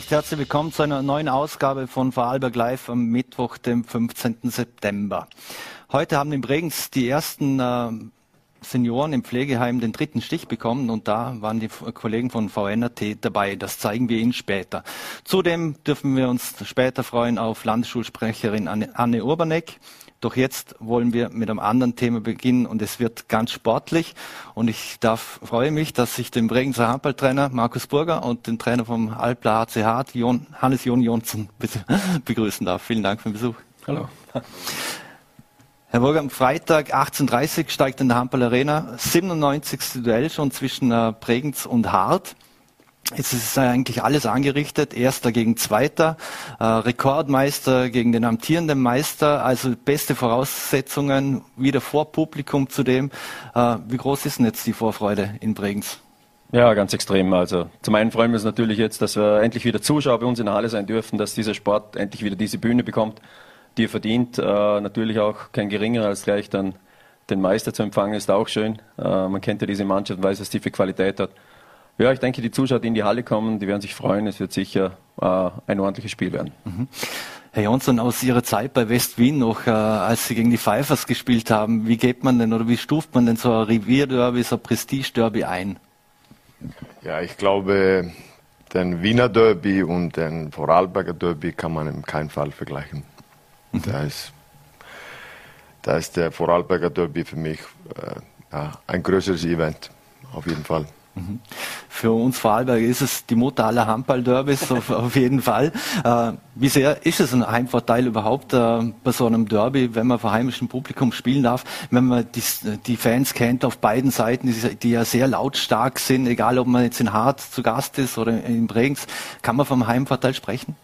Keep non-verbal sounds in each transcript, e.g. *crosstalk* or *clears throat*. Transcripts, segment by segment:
recht herzlich willkommen zu einer neuen Ausgabe von Vorarlberg Live am Mittwoch, dem 15. September. Heute haben in Bregenz die ersten äh, Senioren im Pflegeheim den dritten Stich bekommen und da waren die Kollegen von VNRT dabei. Das zeigen wir Ihnen später. Zudem dürfen wir uns später freuen auf Landesschulsprecherin Anne, Urbanek. Doch jetzt wollen wir mit einem anderen Thema beginnen und es wird ganz sportlich. Und ich darf, freue mich, dass ich den Bregenzer Handballtrainer Markus Burger und den Trainer vom Alpla HCH, Hannes Jon Jonsson, *laughs* begrüßen darf. Vielen Dank für den Besuch. Hallo. Herr Burger, am Freitag 18.30 Uhr steigt in der Handball Arena 97. Duell schon zwischen äh, Bregenz und Hart. Jetzt ist eigentlich alles angerichtet. Erster gegen Zweiter, äh, Rekordmeister gegen den amtierenden Meister. Also beste Voraussetzungen wieder vor Publikum zudem. Äh, wie groß ist denn jetzt die Vorfreude in Bregenz? Ja, ganz extrem. Also zum einen freuen wir uns natürlich jetzt, dass wir endlich wieder Zuschauer bei uns in der Halle sein dürfen, dass dieser Sport endlich wieder diese Bühne bekommt, die er verdient. Äh, natürlich auch kein geringer als gleich dann den Meister zu empfangen, ist auch schön. Äh, man kennt ja diese Mannschaft und weiß, was die für Qualität hat. Ja, ich denke, die Zuschauer, die in die Halle kommen, die werden sich freuen. Es wird sicher äh, ein ordentliches Spiel werden. Mhm. Herr Jonsson, aus Ihrer Zeit bei West Wien noch, äh, als Sie gegen die Pfeifers gespielt haben, wie geht man denn oder wie stuft man denn so ein Revierderby, so ein Prestige-Derby ein? Ja, ich glaube, den Wiener Derby und den Vorarlberger Derby kann man in keinem Fall vergleichen. Mhm. Da, ist, da ist der Vorarlberger Derby für mich äh, ja, ein größeres Event, auf jeden Fall. Für uns Vorarlberg ist es die Mutter aller Handball-Derbys, auf, *laughs* auf, jeden Fall. Äh, wie sehr ist es ein Heimvorteil überhaupt äh, bei so einem Derby, wenn man vor heimischem Publikum spielen darf, wenn man die, die Fans kennt auf beiden Seiten, die, die, ja sehr lautstark sind, egal ob man jetzt in Hart zu Gast ist oder in Bregenz, kann man vom Heimvorteil sprechen?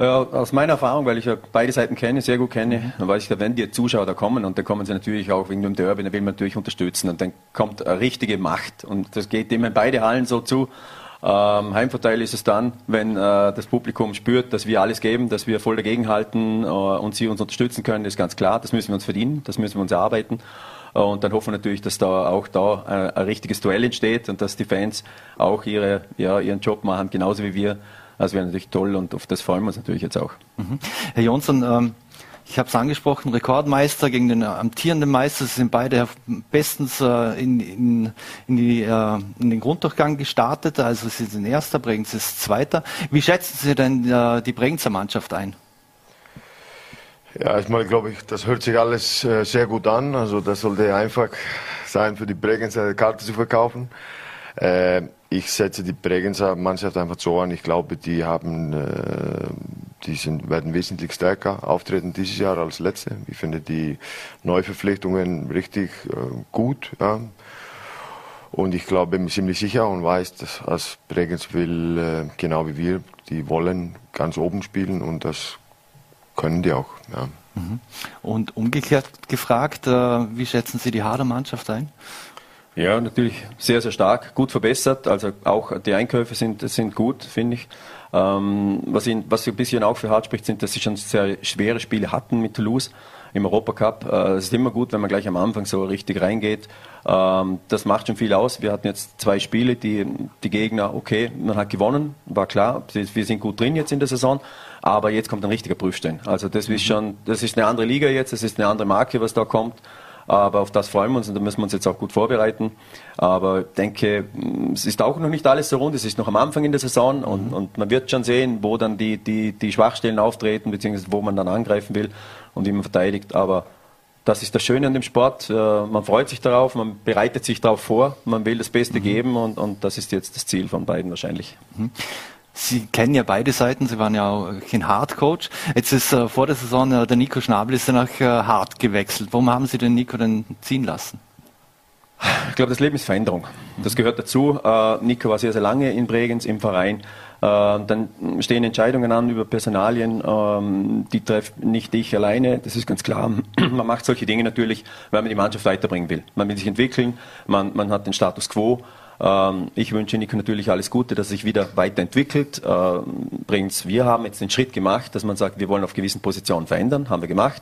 Ja, aus meiner Erfahrung, weil ich ja beide Seiten kenne, sehr gut kenne, dann weiß ich, wenn die Zuschauer da kommen und dann kommen sie natürlich auch wegen dem Derby, dann will man natürlich unterstützen und dann kommt eine richtige Macht und das geht immer in beide Hallen so zu. Ähm, Heimvorteil ist es dann, wenn äh, das Publikum spürt, dass wir alles geben, dass wir voll dagegenhalten äh, und sie uns unterstützen können, das ist ganz klar. Das müssen wir uns verdienen, das müssen wir uns erarbeiten. Äh, und dann hoffen wir natürlich, dass da auch da ein, ein richtiges Duell entsteht und dass die Fans auch ihre, ja, ihren Job machen, genauso wie wir das wäre natürlich toll und auf das freuen wir uns natürlich jetzt auch. Mhm. Herr Jonsson, ähm, ich habe es angesprochen, Rekordmeister gegen den amtierenden Meister. Sie sind beide bestens äh, in, in, in, die, äh, in, den Grunddurchgang gestartet. Also Sie sind Erster, Bregenz ist Zweiter. Wie schätzen Sie denn äh, die Bregenzer Mannschaft ein? Ja, erstmal glaube ich, das hört sich alles äh, sehr gut an. Also das sollte einfach sein, für die Bregenzer Karte zu verkaufen. Äh, ich setze die Bregenzer Mannschaft einfach so an. Ich glaube, die haben, äh, die sind, werden wesentlich stärker auftreten dieses Jahr als letzte. Ich finde die Neuverpflichtungen richtig äh, gut. Ja. Und ich glaube, bin ziemlich sicher und weiß, dass als Bregenz will, äh, genau wie wir, die wollen ganz oben spielen und das können die auch. Ja. Mhm. Und umgekehrt gefragt, äh, wie schätzen Sie die Hader Mannschaft ein? Ja, natürlich sehr, sehr stark, gut verbessert. Also auch die Einkäufe sind, sind gut, finde ich. Ähm, was, ihn, was ein bisschen auch für hart spricht, sind, dass sie schon sehr schwere Spiele hatten mit Toulouse im Europacup. Äh, es ist immer gut, wenn man gleich am Anfang so richtig reingeht. Ähm, das macht schon viel aus. Wir hatten jetzt zwei Spiele, die, die Gegner, okay, man hat gewonnen, war klar, wir sind gut drin jetzt in der Saison, aber jetzt kommt ein richtiger Prüfstein. Also das ist schon, das ist eine andere Liga jetzt, das ist eine andere Marke, was da kommt. Aber auf das freuen wir uns und da müssen wir uns jetzt auch gut vorbereiten. Aber ich denke, es ist auch noch nicht alles so rund. Es ist noch am Anfang in der Saison und, mhm. und man wird schon sehen, wo dann die, die, die Schwachstellen auftreten, beziehungsweise wo man dann angreifen will und wie man verteidigt. Aber das ist das Schöne an dem Sport. Äh, man freut sich darauf, man bereitet sich darauf vor, man will das Beste mhm. geben und, und das ist jetzt das Ziel von beiden wahrscheinlich. Mhm. Sie kennen ja beide Seiten, Sie waren ja auch ein Hard-Coach. Jetzt ist äh, vor der Saison äh, der Nico Schnabel ist nach äh, Hard gewechselt. Warum haben Sie den Nico denn ziehen lassen? Ich glaube, das Leben ist Veränderung. Das gehört dazu. Äh, Nico war sehr, sehr lange in Bregenz im Verein. Äh, dann stehen Entscheidungen an über Personalien, ähm, die trifft nicht ich alleine, das ist ganz klar. *clears throat* Man macht solche Dinge natürlich, weil man die Mannschaft weiterbringen will. Man will sich entwickeln, man, man hat den Status quo ich wünsche Nico natürlich alles Gute, dass er sich wieder weiterentwickelt. Übrigens, ähm, wir haben jetzt den Schritt gemacht, dass man sagt, wir wollen auf gewissen Positionen verändern, haben wir gemacht.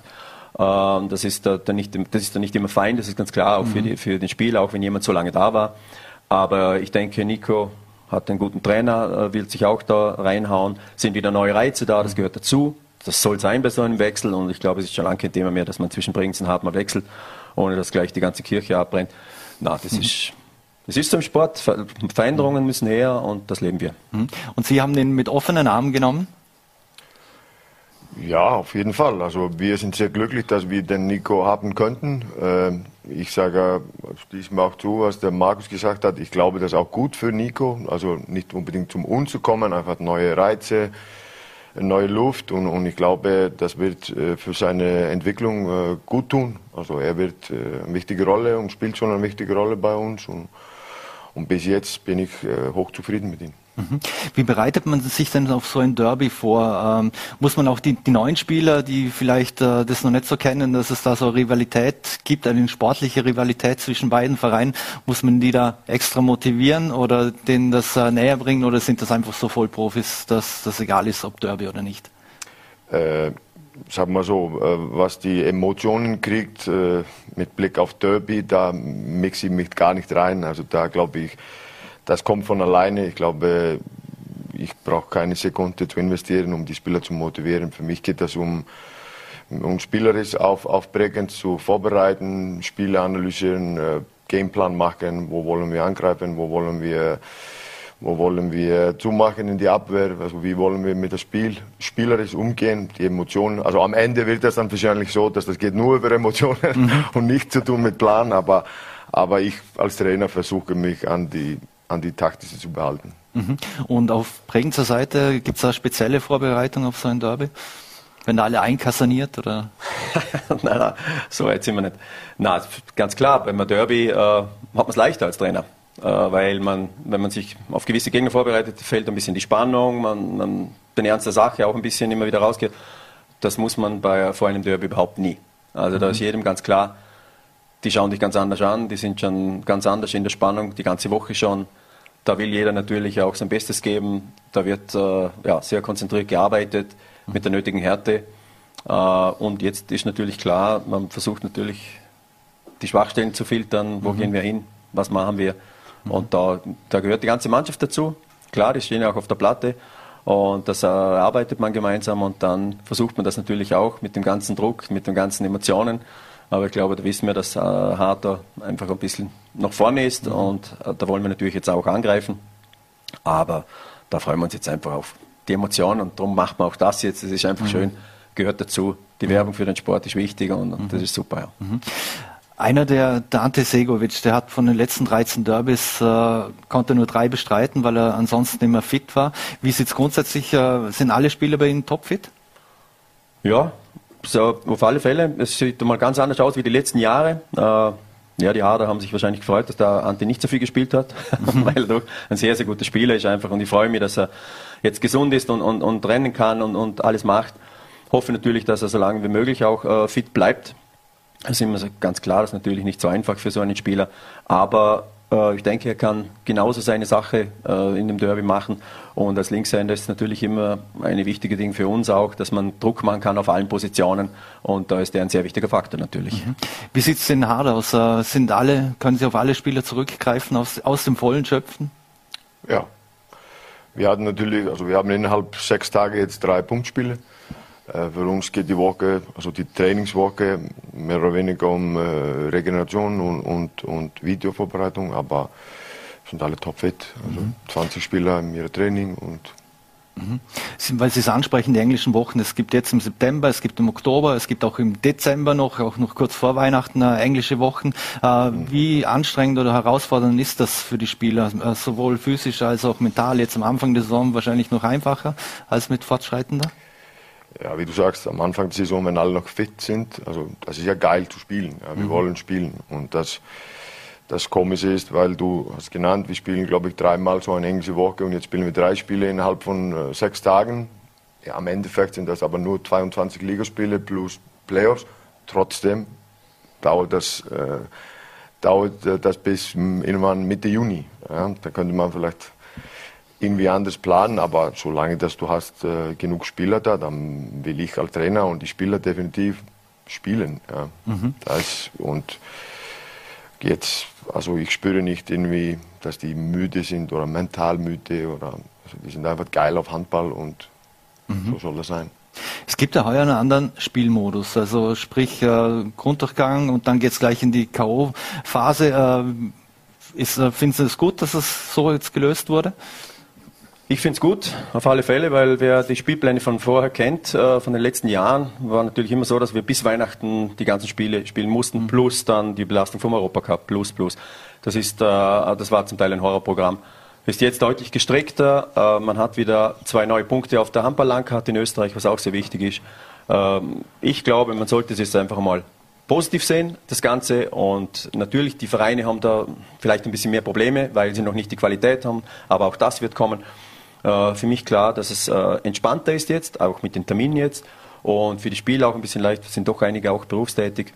Ähm, das ist dann nicht, das ist dann nicht immer fein, das ist ganz klar, auch für, mhm. die, für den Spieler, auch wenn jemand so lange da war. Aber ich denke, Nico hat einen guten Trainer, äh, will sich auch da reinhauen, sind wieder neue Reize da, das gehört dazu. Das soll sein bei so einem Wechsel und ich glaube, es ist schon lange kein Thema mehr, dass man zwischen Bregenz und Hartmann wechselt, ohne dass gleich die ganze Kirche abbrennt. Na, das mhm. ist es ist zum Sport, Veränderungen müssen her und das leben wir. Mhm. Und Sie haben den mit offenen Armen genommen? Ja, auf jeden Fall. Also wir sind sehr glücklich, dass wir den Nico haben könnten. Ähm, ich sage diesem auch zu, was der Markus gesagt hat. Ich glaube, das ist auch gut für Nico. Also nicht unbedingt zum Un zu kommen, einfach neue Reize, neue Luft. Und, und ich glaube, das wird äh, für seine Entwicklung äh, gut tun. Also er wird äh, eine wichtige Rolle und spielt schon eine wichtige Rolle bei uns. Und, und bis jetzt bin ich hochzufrieden mit ihm. Mhm. Wie bereitet man sich denn auf so ein Derby vor? Ähm, muss man auch die, die, neuen Spieler, die vielleicht äh, das noch nicht so kennen, dass es da so Rivalität gibt, eine sportliche Rivalität zwischen beiden Vereinen, muss man die da extra motivieren oder denen das äh, näher bringen oder sind das einfach so voll Profis, dass das egal ist, ob Derby oder nicht? Äh, sagen wir so, äh, was die Emotionen kriegt äh, mit Blick auf Derby, da mixe ich mich gar nicht rein. Also da glaube ich, das kommt von alleine. Ich glaube, ich brauche keine Sekunde zu investieren, um die Spieler zu motivieren. Für mich geht das um, um spielerisch auf, aufprägend zu vorbereiten, Spiele analysieren, äh, Gameplan machen, wo wollen wir angreifen, wo wollen wir, wo wollen wir zumachen in die Abwehr, also wie wollen wir mit dem Spiel spielerisch umgehen, die Emotionen. Also am Ende wird das dann wahrscheinlich so, dass das geht nur über Emotionen mhm. *laughs* und nichts zu tun mit Plan, aber, aber ich als Trainer versuche mich an die an die taktische zu behalten. Mhm. Und auf Bregenzer Seite gibt es da spezielle Vorbereitung auf so ein Derby? Wenn da alle einkassaniert oder? *laughs* nein, nein, so weit sind wir nicht. Na, ganz klar, wenn man Derby äh, hat man es leichter als Trainer. Äh, weil man, wenn man sich auf gewisse Gegner vorbereitet, fällt ein bisschen die Spannung, man, man den Ernst der Sache auch ein bisschen immer wieder rausgeht. Das muss man bei vor einem Derby überhaupt nie. Also mhm. da ist jedem ganz klar, die schauen dich ganz anders an, die sind schon ganz anders in der Spannung, die ganze Woche schon. Da will jeder natürlich auch sein Bestes geben. Da wird äh, ja, sehr konzentriert gearbeitet mit der nötigen Härte. Äh, und jetzt ist natürlich klar, man versucht natürlich die Schwachstellen zu filtern. Wo mhm. gehen wir hin? Was machen wir? Mhm. Und da, da gehört die ganze Mannschaft dazu. Klar, die stehen ja auch auf der Platte. Und das erarbeitet man gemeinsam und dann versucht man das natürlich auch mit dem ganzen Druck, mit den ganzen Emotionen aber ich glaube, da wissen wir, dass äh, Harter einfach ein bisschen nach vorne ist mhm. und äh, da wollen wir natürlich jetzt auch angreifen. Aber da freuen wir uns jetzt einfach auf die Emotionen und darum macht man auch das jetzt. Das ist einfach mhm. schön, gehört dazu. Die mhm. Werbung für den Sport ist wichtig und, und das mhm. ist super. Ja. Einer der Dante Segovic, der hat von den letzten 13 Derbys äh, konnte nur drei bestreiten, weil er ansonsten immer fit war. Wie sieht es grundsätzlich? Äh, sind alle Spieler bei Ihnen topfit? Ja, so, auf alle Fälle. Es sieht mal ganz anders aus wie die letzten Jahre. Äh, ja, die Hader haben sich wahrscheinlich gefreut, dass der Ante nicht so viel gespielt hat, *laughs* weil er doch ein sehr, sehr guter Spieler ist einfach. Und ich freue mich, dass er jetzt gesund ist und, und, und rennen kann und, und alles macht. Hoffe natürlich, dass er so lange wie möglich auch äh, fit bleibt. Das ist immer ganz klar, das ist natürlich nicht so einfach für so einen Spieler. Aber äh, ich denke, er kann genauso seine Sache äh, in dem Derby machen. Und als Linkshänder ist es natürlich immer eine wichtige Ding für uns auch, dass man Druck machen kann auf allen Positionen. Und da ist er ein sehr wichtiger Faktor natürlich. Mhm. Wie sieht es denn hart aus? Äh, sind alle, können Sie auf alle Spieler zurückgreifen, aus, aus dem Vollen schöpfen? Ja. Wir hatten natürlich, also wir haben innerhalb sechs Tage jetzt drei Punktspiele. Für uns geht die Woche, also die Trainingswoche, mehr oder weniger um äh, Regeneration und, und, und Videovorbereitung, aber sind alle topfit. Also mhm. 20 Spieler in ihrem Training und Mhm. Weil Sie es ansprechen, die englischen Wochen, es gibt jetzt im September, es gibt im Oktober, es gibt auch im Dezember noch, auch noch kurz vor Weihnachten äh, englische Wochen. Äh, mhm. Wie anstrengend oder herausfordernd ist das für die Spieler, äh, sowohl physisch als auch mental? Jetzt am Anfang der Saison wahrscheinlich noch einfacher als mit fortschreitender? Ja, wie du sagst, am Anfang der Saison, wenn alle noch fit sind, also das ist ja geil zu spielen. Ja, wir mhm. wollen spielen. Und das, das Komische ist, weil du hast genannt, wir spielen, glaube ich, dreimal so eine englische Woche und jetzt spielen wir drei Spiele innerhalb von äh, sechs Tagen. Ja, am Endeffekt sind das aber nur 22 Ligaspiele plus Playoffs. Trotzdem dauert das, äh, dauert äh, das bis irgendwann Mitte Juni. Ja, da könnte man vielleicht irgendwie anders planen, aber solange dass du hast äh, genug Spieler da, dann will ich als Trainer und die Spieler definitiv spielen. Ja. Mhm. Das, und jetzt, also ich spüre nicht irgendwie, dass die müde sind oder mental müde oder also die sind einfach geil auf Handball und mhm. so soll das sein. Es gibt ja heuer einen anderen Spielmodus, also sprich äh, Grunddurchgang und dann geht es gleich in die K.O.-Phase. Äh, ist, äh, findest du es gut, dass es so jetzt gelöst wurde? Ich finde es gut, auf alle Fälle, weil wer die Spielpläne von vorher kennt, äh, von den letzten Jahren, war natürlich immer so, dass wir bis Weihnachten die ganzen Spiele spielen mussten, mhm. plus dann die Belastung vom Europacup, plus, plus. Das ist, äh, das war zum Teil ein Horrorprogramm. Ist jetzt deutlich gestreckter. Äh, man hat wieder zwei neue Punkte auf der Handball-Landkarte in Österreich, was auch sehr wichtig ist. Ähm, ich glaube, man sollte es jetzt einfach mal positiv sehen, das Ganze. Und natürlich, die Vereine haben da vielleicht ein bisschen mehr Probleme, weil sie noch nicht die Qualität haben. Aber auch das wird kommen. Äh, für mich klar, dass es äh, entspannter ist jetzt, auch mit den Terminen jetzt. Und für die Spieler auch ein bisschen leicht, sind doch einige auch berufstätig.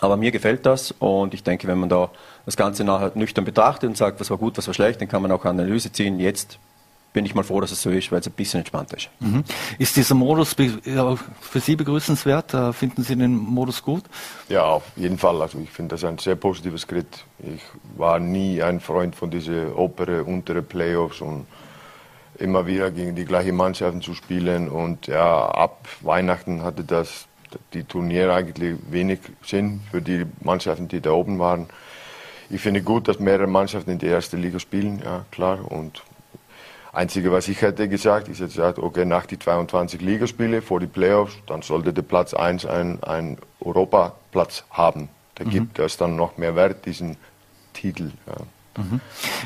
Aber mir gefällt das und ich denke, wenn man da das Ganze nachher nüchtern betrachtet und sagt, was war gut, was war schlecht, dann kann man auch eine Analyse ziehen. Jetzt bin ich mal froh, dass es so ist, weil es ein bisschen entspannter ist. Mhm. Ist dieser Modus für Sie begrüßenswert? Äh, finden Sie den Modus gut? Ja, auf jeden Fall. Also ich finde das ein sehr positives Schritt. Ich war nie ein Freund von diesen obere, untere Playoffs und immer wieder gegen die gleichen Mannschaften zu spielen. Und ja, ab Weihnachten hatte das die Turniere eigentlich wenig Sinn für die Mannschaften, die da oben waren. Ich finde gut, dass mehrere Mannschaften in der ersten Liga spielen, ja klar. Und Einzige, was ich hätte gesagt, ist jetzt gesagt, okay, nach die 22 Ligaspiele vor die Playoffs, dann sollte der Platz 1 ein, ein Europaplatz haben. Da mhm. gibt es dann noch mehr Wert, diesen Titel. Ja. Mhm.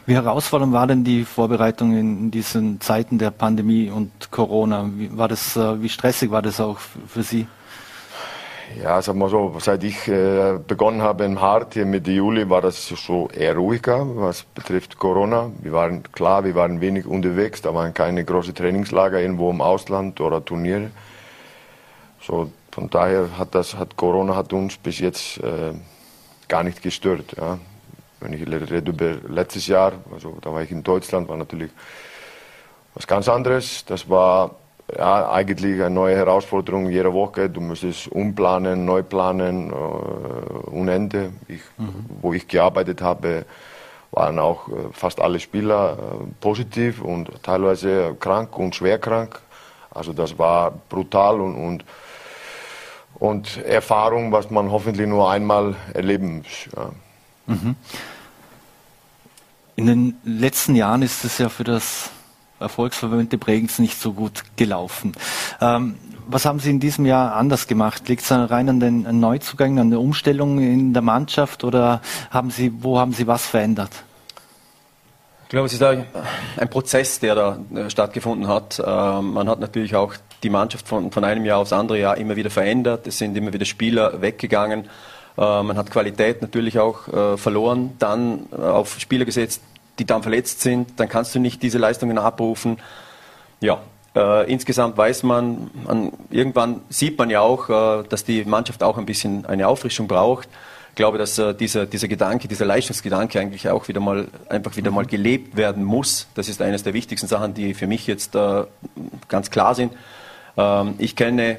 Wie herausfordernd war denn die Vorbereitung in diesen Zeiten der Pandemie und Corona? Wie, war das, äh, wie stressig war das auch für Sie? Ja, sag mal so, seit ich äh, begonnen habe im Hart hier Mitte Juli, war das so eher ruhiger, was betrifft Corona. Wir waren klar, wir waren wenig unterwegs, da waren keine großen Trainingslager irgendwo im Ausland oder Turniere. So, von daher hat das, hat Corona hat uns bis jetzt äh, gar nicht gestört. Ja. Wenn ich rede über letztes Jahr, also da war ich in Deutschland, war natürlich was ganz anderes. Das war ja, eigentlich eine neue Herausforderung jede Woche. Du musstest umplanen, neu planen, äh, unende. Ich, mhm. Wo ich gearbeitet habe, waren auch äh, fast alle Spieler äh, positiv und teilweise krank und schwer krank. Also das war brutal und, und, und Erfahrung, was man hoffentlich nur einmal erleben muss. Ja. Mhm. In den letzten Jahren ist es ja für das erfolgsverwöhnte Bregenz nicht so gut gelaufen. Ähm, was haben Sie in diesem Jahr anders gemacht? Liegt es rein an den Neuzugängen, an der Umstellung in der Mannschaft oder haben Sie, wo haben Sie was verändert? Ich glaube, es ist ein Prozess, der da äh, stattgefunden hat. Ähm, man hat natürlich auch die Mannschaft von, von einem Jahr aufs andere Jahr immer wieder verändert. Es sind immer wieder Spieler weggegangen. Äh, man hat Qualität natürlich auch äh, verloren, dann äh, auf Spieler gesetzt, die dann verletzt sind. Dann kannst du nicht diese Leistungen abrufen. Ja, äh, insgesamt weiß man, man, irgendwann sieht man ja auch, äh, dass die Mannschaft auch ein bisschen eine Auffrischung braucht. Ich glaube, dass äh, dieser, dieser Gedanke, dieser Leistungsgedanke eigentlich auch wieder mal, einfach wieder mal gelebt werden muss. Das ist eines der wichtigsten Sachen, die für mich jetzt ganz klar sind. Ähm, ich kenne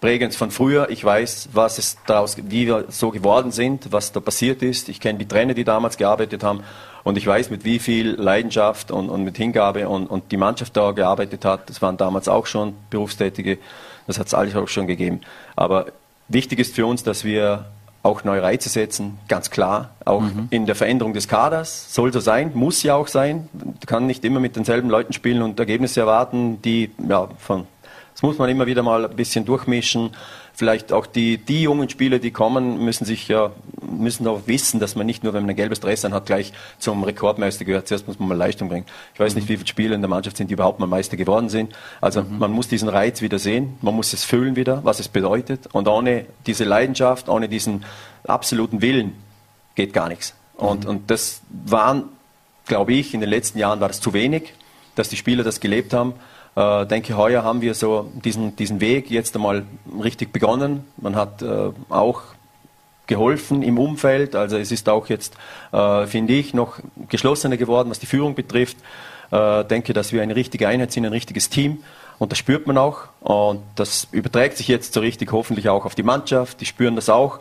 Bregenz von früher. Ich weiß, was es daraus, wie wir so geworden sind, was da passiert ist. Ich kenne die Trainer, die damals gearbeitet haben. Und ich weiß, mit wie viel Leidenschaft und, und mit Hingabe und, und, die Mannschaft da gearbeitet hat. Das waren damals auch schon Berufstätige. Das hat es alles auch schon gegeben. Aber wichtig ist für uns, dass wir auch neue Reize setzen, ganz klar. Auch mhm. in der Veränderung des Kaders soll so sein, muss ja auch sein. Kann nicht immer mit denselben Leuten spielen und Ergebnisse erwarten, die ja, von das muss man immer wieder mal ein bisschen durchmischen. Vielleicht auch die, die jungen Spieler, die kommen, müssen sich ja, müssen auch wissen, dass man nicht nur, wenn man ein gelbes Dress hat, gleich zum Rekordmeister gehört. Zuerst muss man mal Leistung bringen. Ich weiß nicht, wie viele Spieler in der Mannschaft sind, die überhaupt mal Meister geworden sind. Also mhm. man muss diesen Reiz wieder sehen. Man muss es fühlen wieder, was es bedeutet. Und ohne diese Leidenschaft, ohne diesen absoluten Willen geht gar nichts. Und, mhm. und das waren, glaube ich, in den letzten Jahren war das zu wenig, dass die Spieler das gelebt haben äh, denke, heuer haben wir so diesen, diesen Weg jetzt einmal richtig begonnen. Man hat äh, auch geholfen im Umfeld. Also es ist auch jetzt, äh, finde ich, noch geschlossener geworden, was die Führung betrifft. Äh, denke, dass wir eine richtige Einheit sind, ein richtiges Team. Und das spürt man auch. Und das überträgt sich jetzt so richtig hoffentlich auch auf die Mannschaft. Die spüren das auch.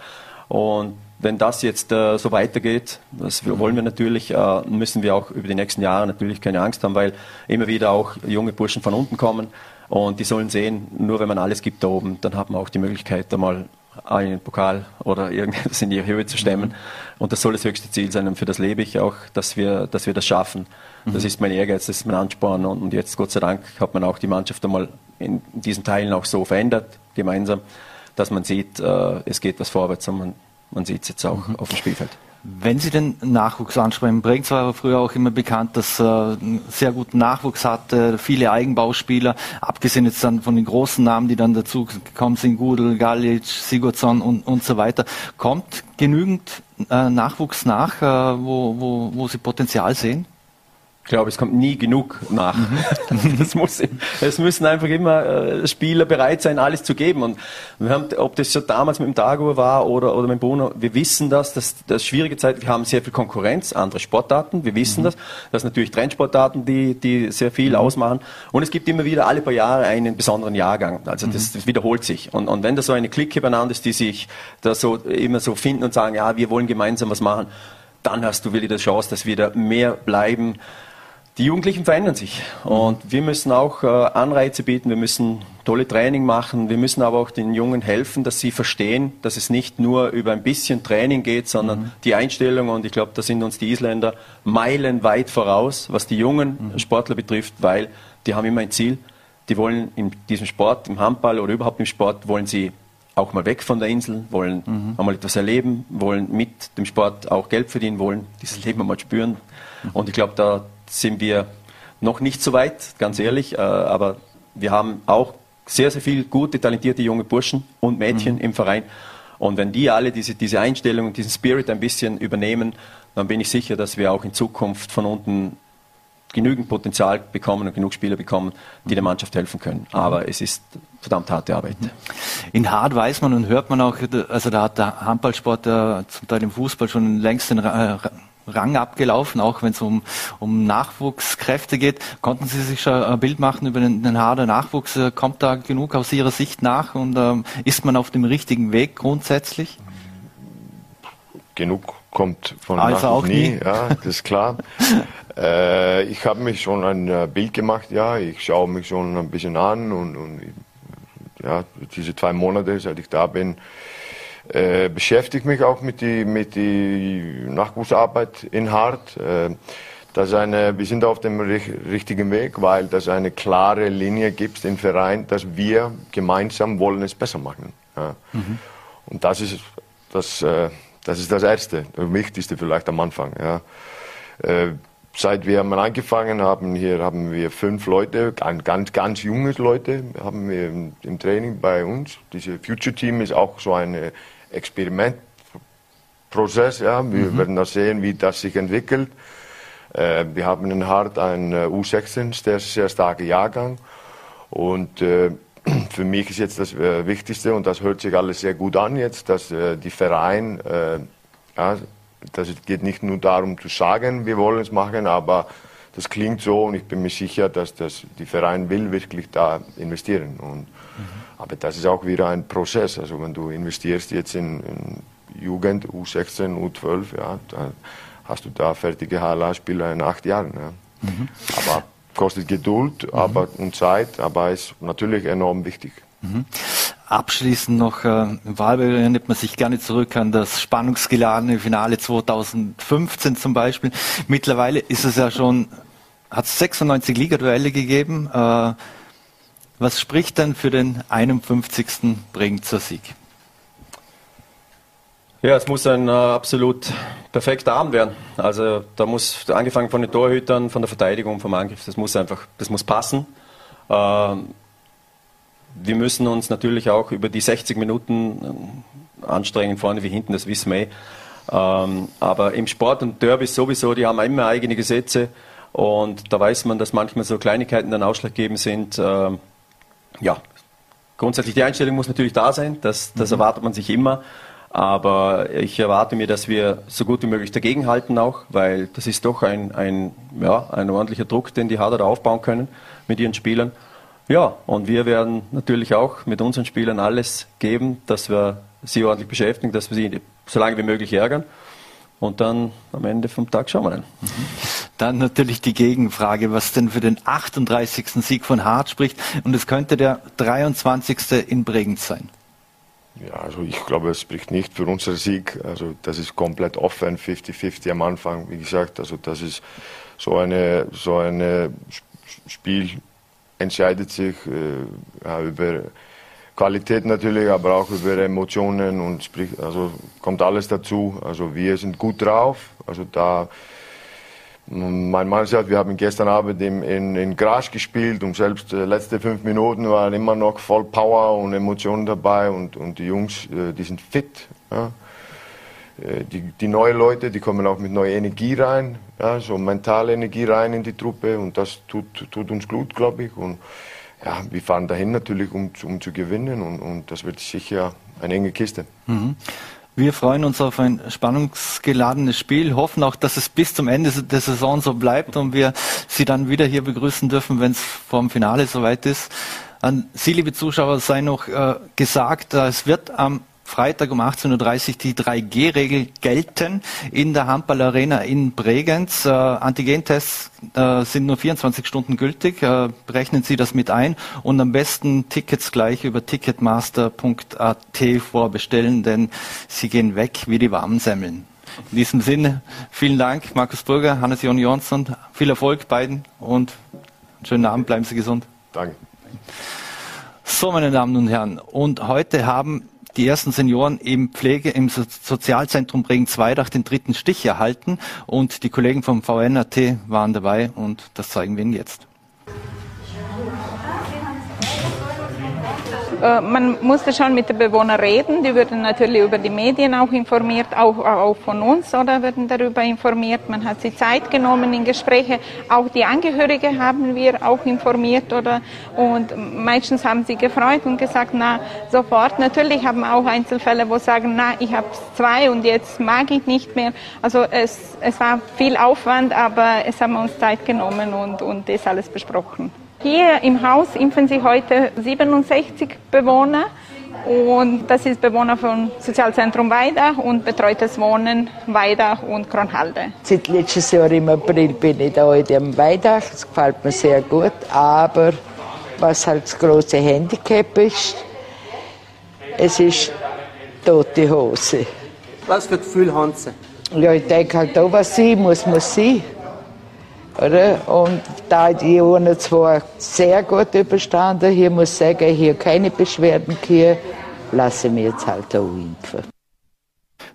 Und wenn das jetzt äh, so weitergeht, das wollen wir natürlich, äh, müssen wir auch über die nächsten Jahre natürlich keine Angst haben, weil immer wieder auch junge Burschen von unten kommen und die sollen sehen, nur wenn man alles gibt da oben, dann hat man auch die Möglichkeit, da mal einen Pokal oder *laughs* irgendetwas in die Höhe zu stemmen. Und das soll das höchste Ziel sein. Und für das lebe ich auch, dass wir, dass wir das schaffen. Das ist mein Ehrgeiz, das ist mein Ansporn. Und jetzt, Gott sei Dank, hat man auch die Mannschaft einmal in diesen Teilen auch so verändert, gemeinsam, dass man sieht, äh, es geht was vorwärts und man, man sieht es jetzt auch mhm. auf dem Spielfeld. Wenn Sie den Nachwuchs ansprechen, Bregenz war früher auch immer bekannt, dass äh, einen sehr guten Nachwuchs hatte, viele Eigenbauspieler, abgesehen jetzt dann von den großen Namen, die dann dazu gekommen sind, Gudel, Galic, Sigurdsson und, und so weiter. Kommt genügend äh, Nachwuchs nach, äh, wo, wo, wo Sie Potenzial sehen? Ich glaube, es kommt nie genug nach. Mhm. *laughs* es müssen einfach immer äh, Spieler bereit sein, alles zu geben. Und wir haben, ob das schon damals mit dem Dago war oder, oder mit Bruno, wir wissen das, dass das schwierige Zeit, wir haben sehr viel Konkurrenz, andere Sportarten, wir wissen mhm. das. Das sind natürlich Trendsportarten, die, die sehr viel mhm. ausmachen. Und es gibt immer wieder alle paar Jahre einen besonderen Jahrgang. Also das, das wiederholt sich. Und, und wenn da so eine Clique beieinander ist, die sich da so immer so finden und sagen, ja, wir wollen gemeinsam was machen, dann hast du wieder die Chance, dass wir da mehr bleiben die Jugendlichen verändern sich und wir müssen auch äh, Anreize bieten, wir müssen tolle Training machen, wir müssen aber auch den Jungen helfen, dass sie verstehen, dass es nicht nur über ein bisschen Training geht, sondern mhm. die Einstellung und ich glaube, da sind uns die Isländer meilenweit voraus, was die jungen mhm. Sportler betrifft, weil die haben immer ein Ziel, die wollen in diesem Sport, im Handball oder überhaupt im Sport, wollen sie auch mal weg von der Insel, wollen mhm. einmal etwas erleben, wollen mit dem Sport auch Geld verdienen, wollen dieses Leben einmal spüren. Und ich glaube, da sind wir noch nicht so weit, ganz ehrlich, äh, aber wir haben auch sehr, sehr viele gute, talentierte junge Burschen und Mädchen mhm. im Verein. Und wenn die alle diese, diese Einstellung und diesen Spirit ein bisschen übernehmen, dann bin ich sicher, dass wir auch in Zukunft von unten genügend Potenzial bekommen und genug Spieler bekommen, die der Mannschaft helfen können. Aber es ist verdammt harte Arbeit. In Hart weiß man und hört man auch, also da hat der Handballsport äh, zum Teil im Fußball schon längst den Rang abgelaufen, auch wenn es um, um Nachwuchskräfte geht. Konnten Sie sich schon ein Bild machen über den, den Harder Nachwuchs? Kommt da genug aus Ihrer Sicht nach und ähm, ist man auf dem richtigen Weg grundsätzlich? Genug kommt von also auch nie, nie. ja, das ist klar. *laughs* äh, ich habe mich schon ein äh, Bild gemacht, ja, ich schaue mich schon ein bisschen an und, und ja, diese zwei Monate, seit ich da bin, äh, beschäftige mich auch mit die, mit die Nachwuchsarbeit in Hart. Äh, dass eine, wir sind auf dem richtigen Weg, weil das eine klare Linie gibt im Verein, dass wir gemeinsam wollen es besser machen. Ja. Mhm. Und das ist das, äh, das ist das Erste, das Wichtigste vielleicht am Anfang. Ja. Äh, seit wir mal angefangen haben, hier haben wir fünf Leute, ganz, ganz, junge Leute, haben wir im, im Training bei uns. Diese Future Team ist auch so eine Experimentprozess. Ja. Wir mhm. werden da sehen, wie das sich entwickelt. Äh, wir haben in Hart einen äh, U16, der ist sehr starker Jahrgang. Und äh, *clears throat* für mich ist jetzt das äh, Wichtigste, und das hört sich alles sehr gut an jetzt, dass äh, die Verein, äh, ja, das geht nicht nur darum zu sagen, wir wollen es machen, aber das klingt so und ich bin mir sicher, dass das, die Verein will wirklich da investieren. Und. Aber das ist auch wieder ein Prozess. Also wenn du investierst jetzt in, in Jugend, U16, U12, ja, dann hast du da fertige HLA-Spieler in acht Jahren. Ja. Mhm. Aber kostet Geduld mhm. aber, und Zeit, aber ist natürlich enorm wichtig. Mhm. Abschließend noch, äh, im Wahlberg erinnert man sich gerne zurück an das spannungsgeladene Finale 2015 zum Beispiel. Mittlerweile ist es ja schon hat es 96 Ligaduelle gegeben. Äh, was spricht denn für den 51. Bregenzer Sieg? Ja, es muss ein äh, absolut perfekter Abend werden. Also da muss angefangen von den Torhütern, von der Verteidigung, vom Angriff, das muss einfach, das muss passen. Äh, wir müssen uns natürlich auch über die 60 Minuten äh, anstrengen, vorne wie hinten, das wissen wir. Eh. Ähm, aber im Sport und Derby sowieso, die haben immer eigene Gesetze. Und da weiß man, dass manchmal so Kleinigkeiten dann ausschlaggebend sind. Ähm, ja, grundsätzlich die Einstellung muss natürlich da sein, das, das mhm. erwartet man sich immer. Aber ich erwarte mir, dass wir so gut wie möglich dagegenhalten auch, weil das ist doch ein, ein, ja, ein ordentlicher Druck, den die Harder aufbauen können mit ihren Spielern. Ja, und wir werden natürlich auch mit unseren Spielern alles geben, dass wir sie ordentlich beschäftigen, dass wir sie so lange wie möglich ärgern. Und dann am Ende vom Tag schauen wir dann. Dann natürlich die Gegenfrage, was denn für den 38. Sieg von Hart spricht. Und es könnte der 23. in Bregenz sein. Ja, also ich glaube, es spricht nicht für unseren Sieg. Also das ist komplett offen, 50-50 am Anfang, wie gesagt. Also das ist so eine so eine Spiel entscheidet sich äh, über Qualität natürlich, aber auch über Emotionen und sprich, also kommt alles dazu. Also wir sind gut drauf. Also da mein Mann sagt, wir haben gestern Abend in, in, in Gras gespielt und selbst die äh, letzten fünf Minuten waren immer noch voll Power und Emotionen dabei und, und die Jungs, äh, die sind fit. Ja. Äh, die, die neuen Leute, die kommen auch mit neuer Energie rein, ja, so mentale Energie rein in die Truppe und das tut, tut uns gut, glaube ich. Und ja, wir fahren dahin natürlich, um, um zu gewinnen und, und das wird sicher eine enge Kiste. Mhm. Wir freuen uns auf ein spannungsgeladenes Spiel, hoffen auch, dass es bis zum Ende der Saison so bleibt und wir Sie dann wieder hier begrüßen dürfen, wenn es vor dem Finale soweit ist. An Sie, liebe Zuschauer, sei noch äh, gesagt, es wird am Freitag um 18.30 Uhr die 3G-Regel gelten in der Handball Arena in Bregenz. Äh, Antigentests äh, sind nur 24 Stunden gültig. Äh, berechnen Sie das mit ein und am besten Tickets gleich über ticketmaster.at vorbestellen, denn sie gehen weg wie die warmen Semmeln. In diesem Sinne, vielen Dank, Markus Burger, Hannes-Jon Jonsson. Viel Erfolg beiden und schönen Abend, bleiben Sie gesund. Danke. So, meine Damen und Herren, und heute haben die ersten Senioren im Pflege im Sozialzentrum Bregenz-Weidach den dritten Stich erhalten und die Kollegen vom VNAT waren dabei und das zeigen wir Ihnen jetzt. Äh, man musste schon mit den Bewohnern reden, die würden natürlich über die Medien auch informiert, auch, auch von uns oder würden darüber informiert. Man hat sich Zeit genommen in Gespräche, auch die Angehörige haben wir auch informiert oder und meistens haben sie gefreut und gesagt, na sofort. Natürlich haben auch Einzelfälle, wo sagen, na ich habe zwei und jetzt mag ich nicht mehr. Also es, es war viel Aufwand, aber es haben wir uns Zeit genommen und, und das alles besprochen. Hier im Haus impfen sie heute 67 Bewohner und das ist Bewohner vom Sozialzentrum Weidach und betreutes Wohnen Weidach und Kronhalde. Seit letztes Jahr im April bin ich da in dem Weidach. Das gefällt mir sehr gut. Aber was halt das große Handicap ist, es ist tote Hose. Was für Gefühl haben Sie? Ja, ich denke halt, da was sein muss, muss sein. Oder? Und da die Jahre zwar sehr gut überstanden, hier muss ich sagen, hier keine Beschwerden hier, lasse mich jetzt halt auch impfen.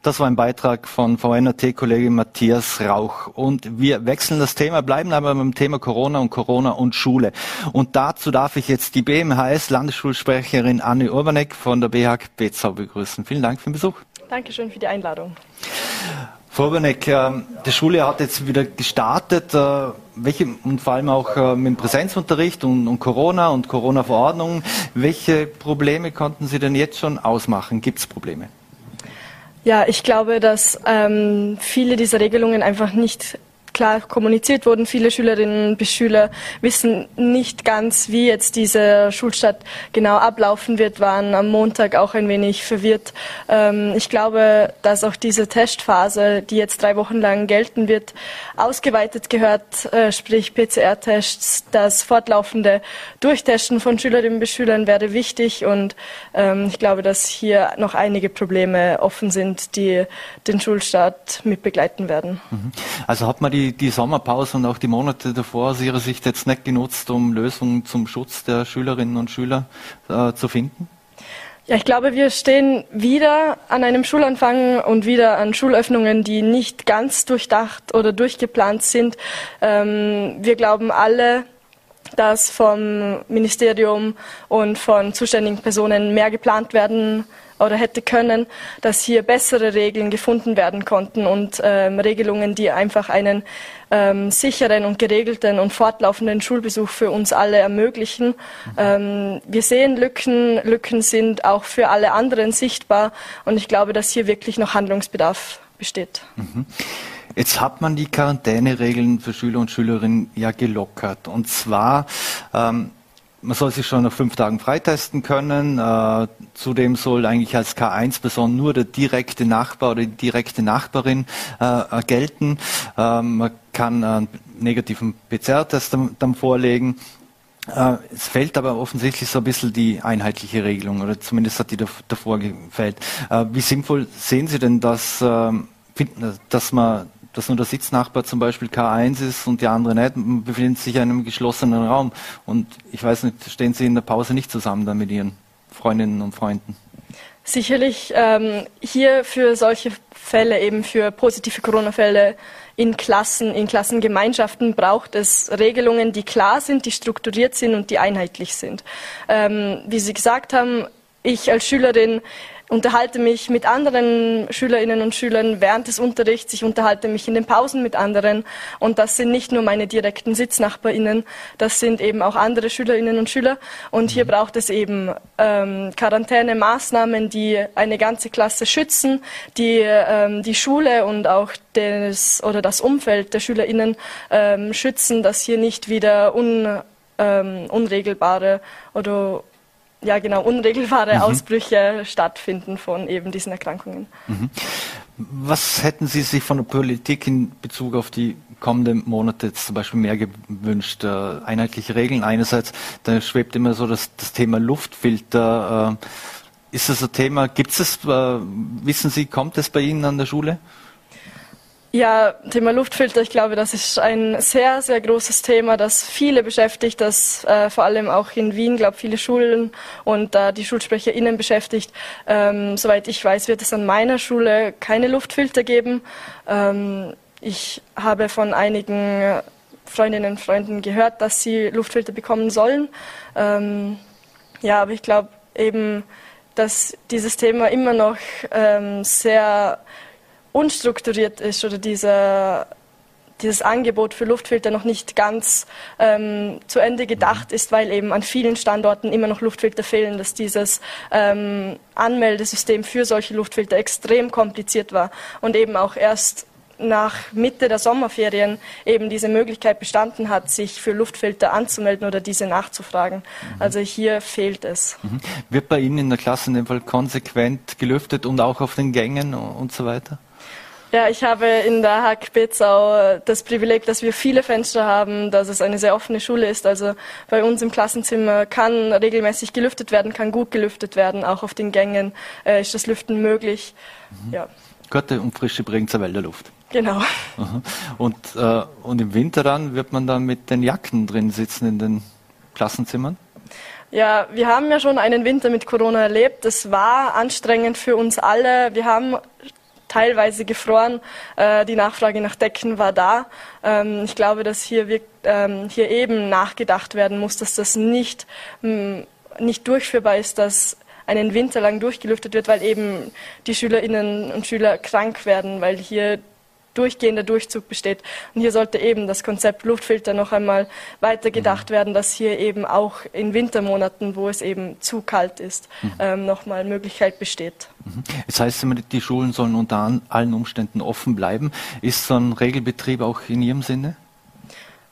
Das war ein Beitrag von VNRT-Kollege Matthias Rauch. Und wir wechseln das Thema, bleiben aber beim Thema Corona und Corona und Schule. Und dazu darf ich jetzt die BMHS-Landesschulsprecherin Anne Urbanek von der BHK Bezau begrüßen. Vielen Dank für den Besuch. Dankeschön für die Einladung. Vorbeneck, äh, die Schule hat jetzt wieder gestartet, äh, welche, und vor allem auch äh, mit Präsenzunterricht und, und Corona und Corona-Verordnungen. Welche Probleme konnten Sie denn jetzt schon ausmachen? Gibt es Probleme? Ja, ich glaube, dass ähm, viele dieser Regelungen einfach nicht klar kommuniziert wurden. Viele Schülerinnen und Schüler wissen nicht ganz, wie jetzt diese Schulstart genau ablaufen wird, waren am Montag auch ein wenig verwirrt. Ähm, ich glaube, dass auch diese Testphase, die jetzt drei Wochen lang gelten wird, ausgeweitet gehört, äh, sprich PCR-Tests, das fortlaufende Durchtesten von Schülerinnen und Schülern wäre wichtig und ähm, ich glaube, dass hier noch einige Probleme offen sind, die den Schulstart mit begleiten werden. Mhm. Also hat man die die, Sommerpause und auch die Monate davor aus Ihrer Sicht jetzt nicht genutzt, um Lösungen zum Schutz der Schülerinnen und Schüler äh, zu finden? Ja, ich glaube, wir stehen wieder an einem Schulanfang und wieder an Schulöffnungen, die nicht ganz durchdacht oder durchgeplant sind. Ähm, wir glauben alle, dass vom Ministerium und von zuständigen Personen mehr geplant werden oder hätte können, dass hier bessere Regeln gefunden werden konnten und ähm, Regelungen, die einfach einen ähm, sicheren und geregelten und fortlaufenden Schulbesuch für uns alle ermöglichen. Ähm, wir sehen Lücken, Lücken sind auch für alle anderen sichtbar und ich glaube, dass hier wirklich noch Handlungsbedarf besteht. Mhm. Jetzt hat man die Quarantäneregeln für Schüler und Schülerinnen ja gelockert. Und zwar ähm, man soll sich schon nach fünf Tagen freitesten können. Äh, zudem soll eigentlich als K1-Person nur der direkte Nachbar oder die direkte Nachbarin äh, gelten. Äh, man kann einen negativen PCR-Test dann, dann vorlegen. Äh, es fällt aber offensichtlich so ein bisschen die einheitliche Regelung, oder zumindest hat die davor gefällt. Äh, wie sinnvoll sehen Sie denn das, ähm, dass man dass nur der Sitznachbar zum Beispiel K1 ist und die andere nicht, befindet sich in einem geschlossenen Raum. Und ich weiß nicht, stehen Sie in der Pause nicht zusammen da mit Ihren Freundinnen und Freunden? Sicherlich ähm, hier für solche Fälle, eben für positive Corona-Fälle in Klassen, in Klassengemeinschaften braucht es Regelungen, die klar sind, die strukturiert sind und die einheitlich sind. Ähm, wie Sie gesagt haben, ich als Schülerin unterhalte mich mit anderen Schülerinnen und Schülern während des Unterrichts. Ich unterhalte mich in den Pausen mit anderen. Und das sind nicht nur meine direkten Sitznachbarinnen, das sind eben auch andere Schülerinnen und Schüler. Und hier mhm. braucht es eben ähm, Quarantänemaßnahmen, die eine ganze Klasse schützen, die ähm, die Schule und auch des, oder das Umfeld der Schülerinnen ähm, schützen, dass hier nicht wieder un, ähm, unregelbare oder ja genau unregelbare mhm. Ausbrüche stattfinden von eben diesen Erkrankungen. Mhm. Was hätten Sie sich von der Politik in Bezug auf die kommenden Monate jetzt zum Beispiel mehr gewünscht? Äh, einheitliche Regeln einerseits, da schwebt immer so das, das Thema Luftfilter. Äh, ist das ein Thema? Gibt es, äh, wissen Sie, kommt es bei Ihnen an der Schule? Ja, Thema Luftfilter, ich glaube, das ist ein sehr, sehr großes Thema, das viele beschäftigt, das äh, vor allem auch in Wien, glaube viele Schulen und äh, die SchulsprecherInnen beschäftigt. Ähm, soweit ich weiß, wird es an meiner Schule keine Luftfilter geben. Ähm, ich habe von einigen Freundinnen und Freunden gehört, dass sie Luftfilter bekommen sollen. Ähm, ja, aber ich glaube eben, dass dieses Thema immer noch ähm, sehr unstrukturiert ist oder dieser, dieses Angebot für Luftfilter noch nicht ganz ähm, zu Ende gedacht ist, weil eben an vielen Standorten immer noch Luftfilter fehlen, dass dieses ähm, Anmeldesystem für solche Luftfilter extrem kompliziert war und eben auch erst nach Mitte der Sommerferien eben diese Möglichkeit bestanden hat, sich für Luftfilter anzumelden oder diese nachzufragen. Mhm. Also hier fehlt es. Mhm. Wird bei Ihnen in der Klasse in dem Fall konsequent gelüftet und auch auf den Gängen und so weiter? Ja, ich habe in der Hack Bezau das Privileg, dass wir viele Fenster haben, dass es eine sehr offene Schule ist. Also bei uns im Klassenzimmer kann regelmäßig gelüftet werden, kann gut gelüftet werden. Auch auf den Gängen äh, ist das Lüften möglich. Mhm. Ja. Gute und frische Bregenzer Wälder Luft. Genau. Und, äh, und im Winter dann wird man dann mit den Jacken drin sitzen in den Klassenzimmern? Ja, wir haben ja schon einen Winter mit Corona erlebt. Das war anstrengend für uns alle. Wir haben teilweise gefroren. Äh, die Nachfrage nach Decken war da. Ähm, ich glaube, dass hier, ähm, hier eben nachgedacht werden muss, dass das nicht, mh, nicht durchführbar ist, dass einen Winter lang durchgelüftet wird, weil eben die Schülerinnen und Schüler krank werden, weil hier durchgehender Durchzug besteht. Und hier sollte eben das Konzept Luftfilter noch einmal weitergedacht mhm. werden, dass hier eben auch in Wintermonaten, wo es eben zu kalt ist, mhm. ähm, nochmal Möglichkeit besteht. Mhm. Das heißt, die Schulen sollen unter allen Umständen offen bleiben. Ist so ein Regelbetrieb auch in Ihrem Sinne?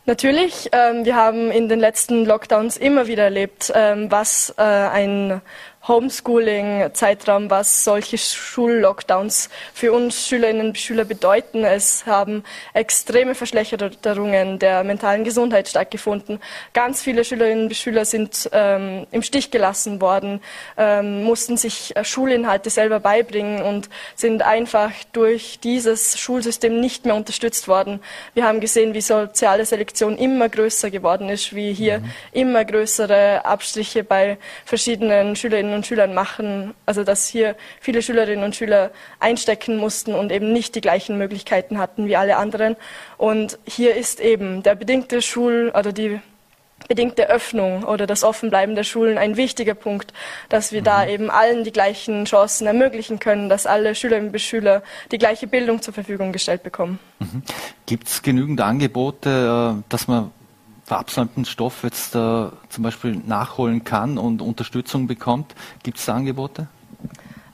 Natürlich, ähm, wir haben in den letzten Lockdowns immer wieder erlebt, ähm, was äh, ein Homeschooling-Zeitraum, was solche Schullockdowns für uns Schülerinnen und Schüler bedeuten. Es haben extreme Verschlechterungen der mentalen Gesundheit stattgefunden. Ganz viele Schülerinnen und Schüler sind ähm, im Stich gelassen worden, ähm, mussten sich äh, Schulinhalte selber beibringen und sind einfach durch dieses Schulsystem nicht mehr unterstützt worden. Wir haben gesehen, wie soziale Selektion immer größer geworden ist, wie hier mhm. immer größere Abstriche bei verschiedenen Schülerinnen und Schülern machen, also dass hier viele Schülerinnen und Schüler einstecken mussten und eben nicht die gleichen Möglichkeiten hatten wie alle anderen. Und hier ist eben der bedingte Schul- oder die bedingte Öffnung oder das Offenbleiben der Schulen ein wichtiger Punkt, dass wir mhm. da eben allen die gleichen Chancen ermöglichen können, dass alle Schülerinnen und Schüler die gleiche Bildung zur Verfügung gestellt bekommen. Mhm. Gibt es genügend Angebote, äh, dass man verabsäumten Stoff jetzt äh, zum Beispiel nachholen kann und Unterstützung bekommt? Gibt es da Angebote?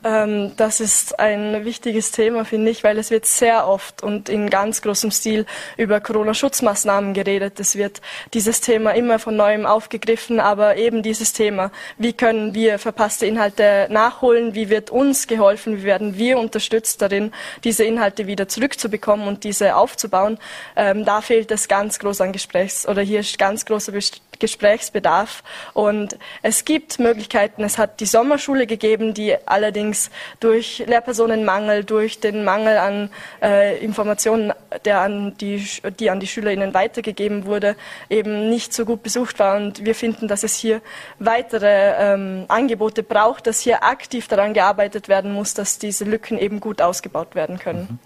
Ähm, das ist ein wichtiges Thema, finde ich, weil es wird sehr oft und in ganz großem Stil über Corona-Schutzmaßnahmen geredet. Es wird dieses Thema immer von neuem aufgegriffen, aber eben dieses Thema, wie können wir verpasste Inhalte nachholen, wie wird uns geholfen, wie werden wir unterstützt darin, diese Inhalte wieder zurückzubekommen und diese aufzubauen, ähm, da fehlt es ganz groß an Gesprächs- oder hier ist ganz großer Gesprächsbedarf. Und es gibt Möglichkeiten. Es hat die Sommerschule gegeben, die allerdings durch Lehrpersonenmangel, durch den Mangel an äh, Informationen, der an die, die an die SchülerInnen weitergegeben wurde, eben nicht so gut besucht war. Und wir finden, dass es hier weitere ähm, Angebote braucht, dass hier aktiv daran gearbeitet werden muss, dass diese Lücken eben gut ausgebaut werden können. Mhm.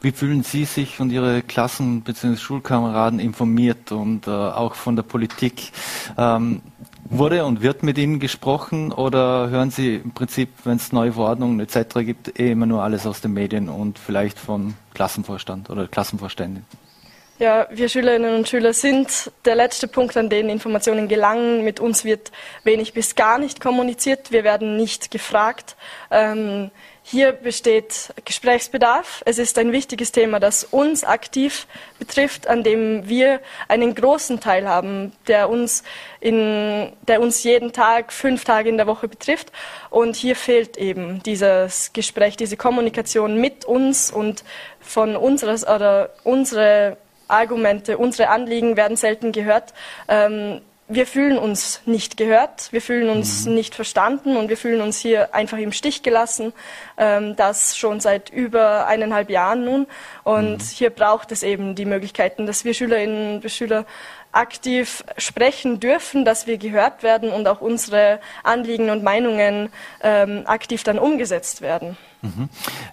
Wie fühlen Sie sich und Ihre Klassen- bzw. Schulkameraden informiert und äh, auch von der Politik? Ähm, wurde und wird mit Ihnen gesprochen oder hören Sie im Prinzip, wenn es neue Verordnungen etc. gibt, eh immer nur alles aus den Medien und vielleicht vom Klassenvorstand oder Klassenvorständin? Ja, wir Schülerinnen und Schüler sind der letzte Punkt, an den Informationen gelangen. Mit uns wird wenig bis gar nicht kommuniziert. Wir werden nicht gefragt. Ähm, hier besteht Gesprächsbedarf. Es ist ein wichtiges Thema, das uns aktiv betrifft, an dem wir einen großen Teil haben, der uns, in, der uns jeden Tag, fünf Tage in der Woche betrifft. Und hier fehlt eben dieses Gespräch, diese Kommunikation mit uns und von unseres oder unsere Argumente, unsere Anliegen werden selten gehört. Ähm, wir fühlen uns nicht gehört, wir fühlen uns mhm. nicht verstanden und wir fühlen uns hier einfach im Stich gelassen. Ähm, das schon seit über eineinhalb Jahren nun. Und mhm. hier braucht es eben die Möglichkeiten, dass wir Schülerinnen und Schüler aktiv sprechen dürfen, dass wir gehört werden und auch unsere Anliegen und Meinungen ähm, aktiv dann umgesetzt werden. Mhm.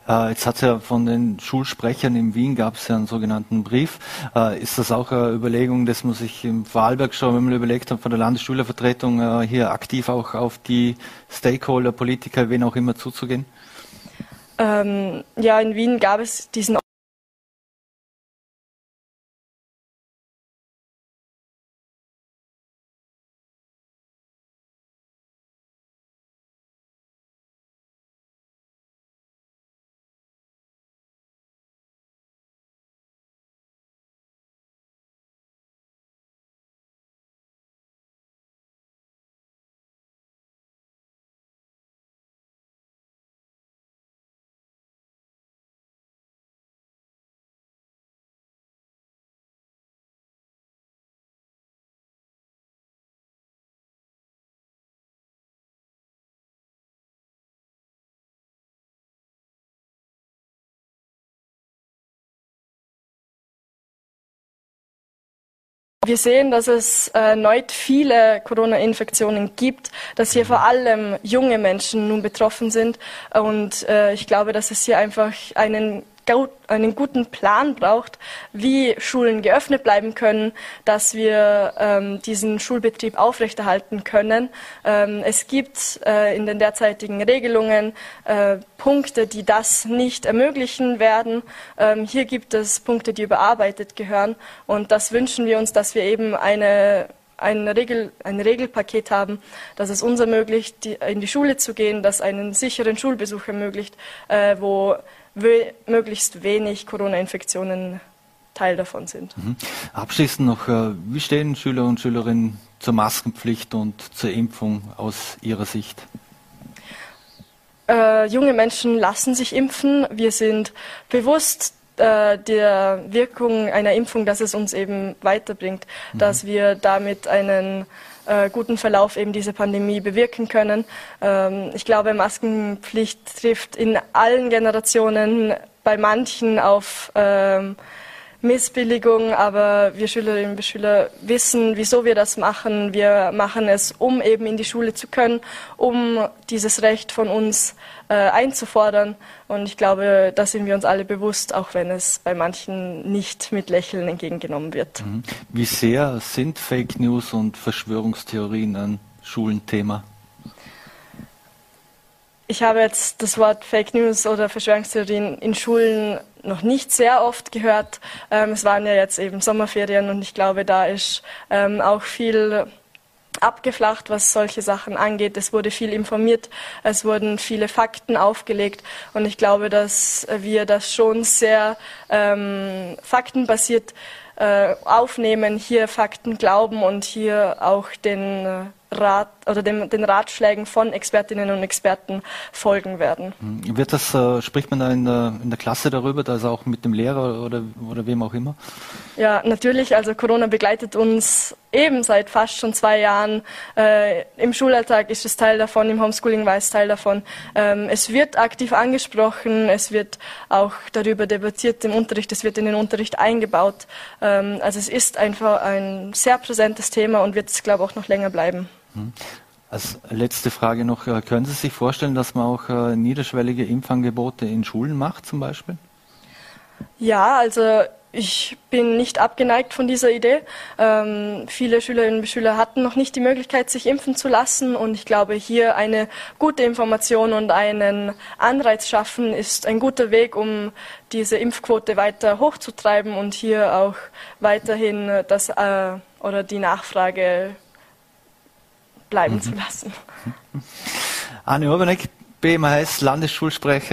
Äh, jetzt hat es ja von den Schulsprechern in Wien gab es ja einen sogenannten Brief. Äh, ist das auch eine Überlegung, dass man sich im Vorarlberg schon einmal überlegt hat, von der Landesschülervertretung äh, hier aktiv auch auf die Stakeholder, Politiker, wen auch immer zuzugehen? Ähm, ja, in Wien gab es diesen Wir sehen, dass es erneut viele Corona-Infektionen gibt, dass hier vor allem junge Menschen nun betroffen sind. Und äh, ich glaube, dass es hier einfach einen einen guten Plan braucht, wie Schulen geöffnet bleiben können, dass wir ähm, diesen Schulbetrieb aufrechterhalten können. Ähm, es gibt äh, in den derzeitigen Regelungen äh, Punkte, die das nicht ermöglichen werden. Ähm, hier gibt es Punkte, die überarbeitet gehören. Und das wünschen wir uns, dass wir eben eine ein, Regel, ein Regelpaket haben, das es uns ermöglicht, die, in die Schule zu gehen, das einen sicheren Schulbesuch ermöglicht, äh, wo möglichst wenig Corona-Infektionen Teil davon sind. Mhm. Abschließend noch, äh, wie stehen Schüler und Schülerinnen zur Maskenpflicht und zur Impfung aus Ihrer Sicht? Äh, junge Menschen lassen sich impfen. Wir sind bewusst äh, der Wirkung einer Impfung, dass es uns eben weiterbringt, mhm. dass wir damit einen äh, guten Verlauf eben dieser Pandemie bewirken können. Ähm, ich glaube, Maskenpflicht trifft in allen Generationen bei manchen auf ähm, Missbilligung, aber wir Schülerinnen und Schüler wissen, wieso wir das machen. Wir machen es, um eben in die Schule zu können, um dieses Recht von uns äh, einzufordern. Und ich glaube, da sind wir uns alle bewusst, auch wenn es bei manchen nicht mit Lächeln entgegengenommen wird. Mhm. Wie sehr sind Fake News und Verschwörungstheorien ein Schulenthema? Ich habe jetzt das Wort Fake News oder Verschwörungstheorien in Schulen noch nicht sehr oft gehört. Ähm, es waren ja jetzt eben Sommerferien und ich glaube, da ist ähm, auch viel abgeflacht, was solche Sachen angeht. Es wurde viel informiert, es wurden viele Fakten aufgelegt und ich glaube, dass wir das schon sehr ähm, faktenbasiert äh, aufnehmen, hier Fakten glauben und hier auch den äh, Rat oder dem, den Ratschlägen von Expertinnen und Experten folgen werden. Wird das, äh, spricht man da in der, in der Klasse darüber, also auch mit dem Lehrer oder, oder wem auch immer? Ja, natürlich. Also Corona begleitet uns eben seit fast schon zwei Jahren. Äh, Im Schulalltag ist es Teil davon, im Homeschooling war es Teil davon. Ähm, es wird aktiv angesprochen, es wird auch darüber debattiert im Unterricht, es wird in den Unterricht eingebaut. Ähm, also es ist einfach ein sehr präsentes Thema und wird es, glaube ich, auch noch länger bleiben. Hm. Als letzte Frage noch, äh, können Sie sich vorstellen, dass man auch äh, niederschwellige Impfangebote in Schulen macht zum Beispiel? Ja, also ich bin nicht abgeneigt von dieser Idee. Ähm, viele Schülerinnen und Schüler hatten noch nicht die Möglichkeit, sich impfen zu lassen. Und ich glaube, hier eine gute Information und einen Anreiz schaffen ist ein guter Weg, um diese Impfquote weiter hochzutreiben und hier auch weiterhin das äh, oder die Nachfrage bleiben mhm. zu lassen. Anne Urbanek, BMHS Landesschulsprecher.